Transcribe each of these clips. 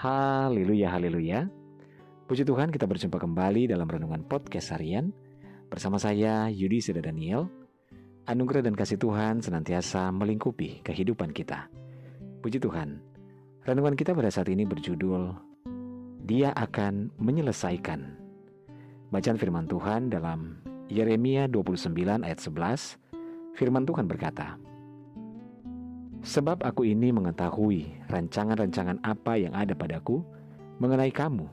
Haleluya, haleluya. Puji Tuhan kita berjumpa kembali dalam Renungan Podcast Harian bersama saya Yudi Seda Daniel. Anugerah dan kasih Tuhan senantiasa melingkupi kehidupan kita. Puji Tuhan, renungan kita pada saat ini berjudul Dia akan menyelesaikan. Bacaan firman Tuhan dalam Yeremia 29 ayat 11, firman Tuhan berkata, Sebab aku ini mengetahui rancangan-rancangan apa yang ada padaku mengenai kamu.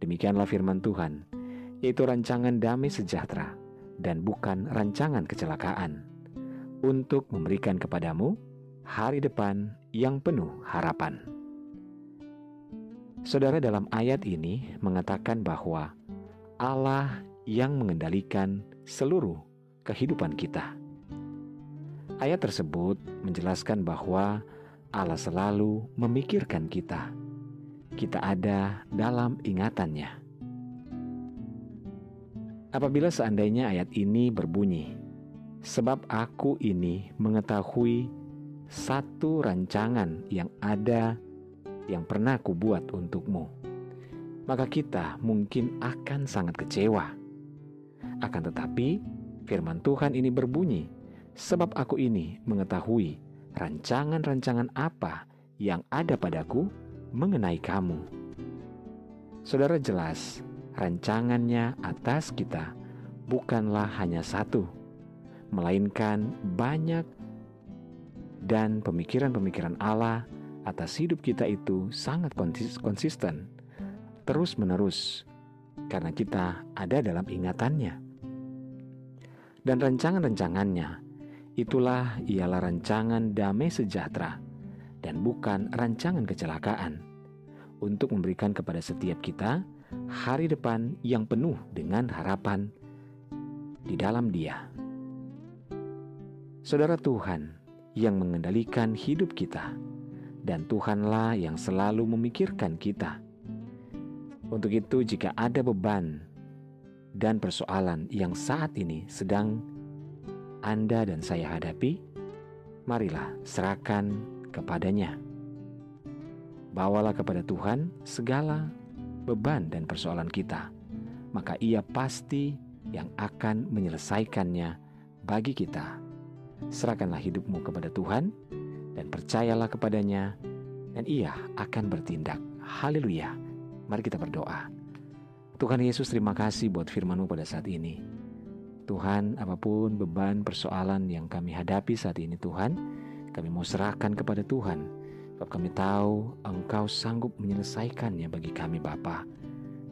Demikianlah firman Tuhan, yaitu rancangan damai sejahtera dan bukan rancangan kecelakaan, untuk memberikan kepadamu hari depan yang penuh harapan. Saudara dalam ayat ini mengatakan bahwa Allah yang mengendalikan seluruh kehidupan kita. Ayat tersebut menjelaskan bahwa Allah selalu memikirkan kita. Kita ada dalam ingatannya. Apabila seandainya ayat ini berbunyi, "Sebab aku ini mengetahui satu rancangan yang ada yang pernah kubuat untukmu," maka kita mungkin akan sangat kecewa. Akan tetapi, firman Tuhan ini berbunyi, sebab aku ini mengetahui rancangan-rancangan apa yang ada padaku mengenai kamu. Saudara jelas, rancangannya atas kita bukanlah hanya satu, melainkan banyak dan pemikiran-pemikiran Allah atas hidup kita itu sangat konsisten, terus-menerus, karena kita ada dalam ingatannya. Dan rancangan-rancangannya Itulah ialah rancangan damai sejahtera dan bukan rancangan kecelakaan untuk memberikan kepada setiap kita hari depan yang penuh dengan harapan di dalam Dia. Saudara Tuhan yang mengendalikan hidup kita dan Tuhanlah yang selalu memikirkan kita. Untuk itu jika ada beban dan persoalan yang saat ini sedang anda dan saya hadapi, marilah serahkan kepadanya. Bawalah kepada Tuhan segala beban dan persoalan kita, maka Ia pasti yang akan menyelesaikannya bagi kita. Serahkanlah hidupmu kepada Tuhan dan percayalah kepadanya, dan Ia akan bertindak. Haleluya! Mari kita berdoa. Tuhan Yesus, terima kasih buat firman-Mu pada saat ini. Tuhan, apa pun beban persoalan yang kami hadapi saat ini Tuhan, kami mau serahkan kepada Tuhan. Sebab kami tahu Engkau sanggup menyelesaikannya bagi kami Bapa.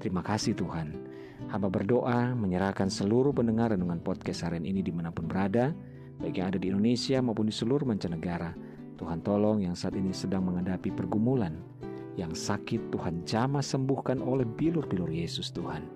Terima kasih Tuhan. Hamba berdoa menyerahkan seluruh pendengar renungan podcast harian ini di mana pun berada, baik yang ada di Indonesia maupun di seluruh mancanegara. Tuhan tolong yang saat ini sedang menghadapi pergumulan, yang sakit Tuhan jamah sembuhkan oleh bilur-bilur Yesus Tuhan.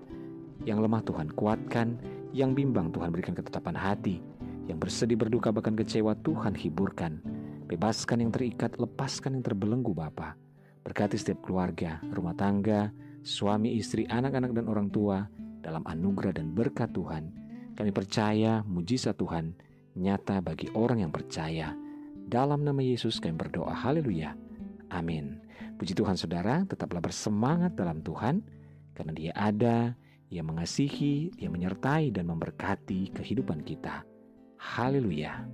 Yang lemah Tuhan kuatkan, yang bimbang Tuhan berikan ketetapan hati, yang bersedih berduka bahkan kecewa Tuhan hiburkan. Bebaskan yang terikat, lepaskan yang terbelenggu Bapa. Berkati setiap keluarga, rumah tangga, suami, istri, anak-anak dan orang tua dalam anugerah dan berkat Tuhan. Kami percaya mujizat Tuhan nyata bagi orang yang percaya. Dalam nama Yesus kami berdoa. Haleluya. Amin. Puji Tuhan saudara, tetaplah bersemangat dalam Tuhan karena dia ada ia mengasihi, Dia menyertai dan memberkati kehidupan kita. Haleluya!